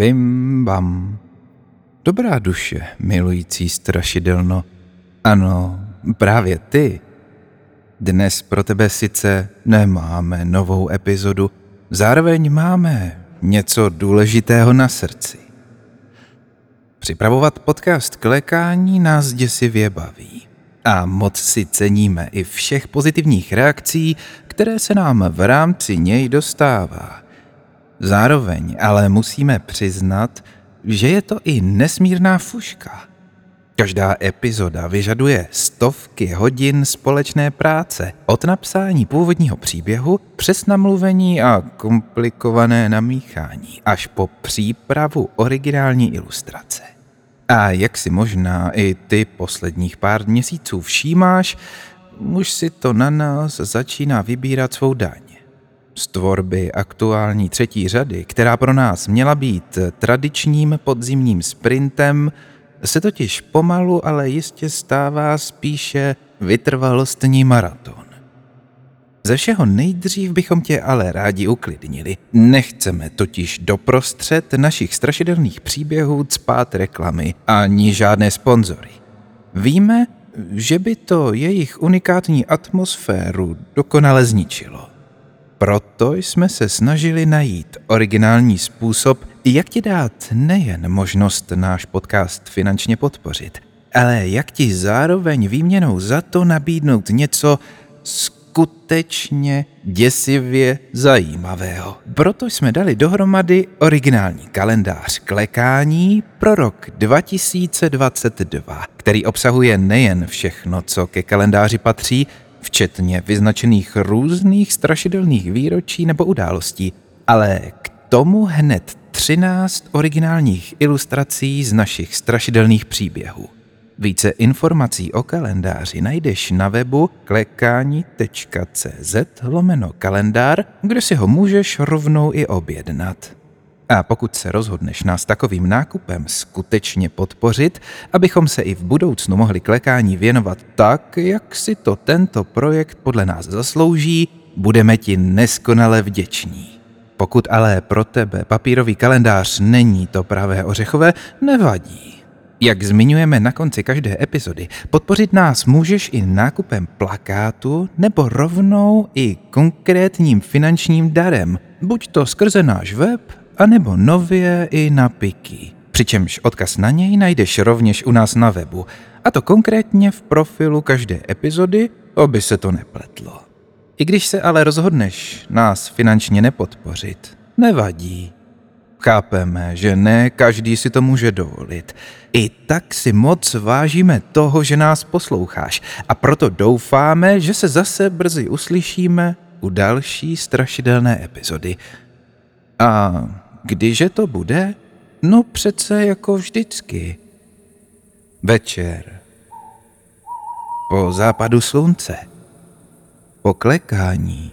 Bim bam. Dobrá duše, milující strašidelno. Ano, právě ty. Dnes pro tebe sice nemáme novou epizodu, zároveň máme něco důležitého na srdci. Připravovat podcast k lékání nás děsivě baví. A moc si ceníme i všech pozitivních reakcí, které se nám v rámci něj dostává. Zároveň ale musíme přiznat, že je to i nesmírná fuška. Každá epizoda vyžaduje stovky hodin společné práce, od napsání původního příběhu přes namluvení a komplikované namíchání, až po přípravu originální ilustrace. A jak si možná i ty posledních pár měsíců všímáš, už si to na nás začíná vybírat svou daň. Z tvorby aktuální třetí řady, která pro nás měla být tradičním podzimním sprintem, se totiž pomalu, ale jistě stává spíše vytrvalostní maraton. Ze všeho nejdřív bychom tě ale rádi uklidnili. Nechceme totiž doprostřed našich strašidelných příběhů cpát reklamy ani žádné sponzory. Víme, že by to jejich unikátní atmosféru dokonale zničilo. Proto jsme se snažili najít originální způsob, jak ti dát nejen možnost náš podcast finančně podpořit, ale jak ti zároveň výměnou za to nabídnout něco skutečně děsivě zajímavého. Proto jsme dali dohromady originální kalendář klekání pro rok 2022, který obsahuje nejen všechno, co ke kalendáři patří, včetně vyznačených různých strašidelných výročí nebo událostí, ale k tomu hned 13 originálních ilustrací z našich strašidelných příběhů. Více informací o kalendáři najdeš na webu klekání.cz lomeno kalendár, kde si ho můžeš rovnou i objednat. A pokud se rozhodneš nás takovým nákupem skutečně podpořit, abychom se i v budoucnu mohli klekání věnovat tak, jak si to tento projekt podle nás zaslouží, budeme ti neskonale vděční. Pokud ale pro tebe papírový kalendář není to pravé ořechové, nevadí. Jak zmiňujeme na konci každé epizody, podpořit nás můžeš i nákupem plakátu nebo rovnou i konkrétním finančním darem, buď to skrze náš web, anebo nově i na Piki. Přičemž odkaz na něj najdeš rovněž u nás na webu, a to konkrétně v profilu každé epizody, aby se to nepletlo. I když se ale rozhodneš nás finančně nepodpořit, nevadí. Chápeme, že ne každý si to může dovolit. I tak si moc vážíme toho, že nás posloucháš a proto doufáme, že se zase brzy uslyšíme u další strašidelné epizody. A Kdyže to bude? No přece jako vždycky. Večer. Po západu slunce. Po klekání.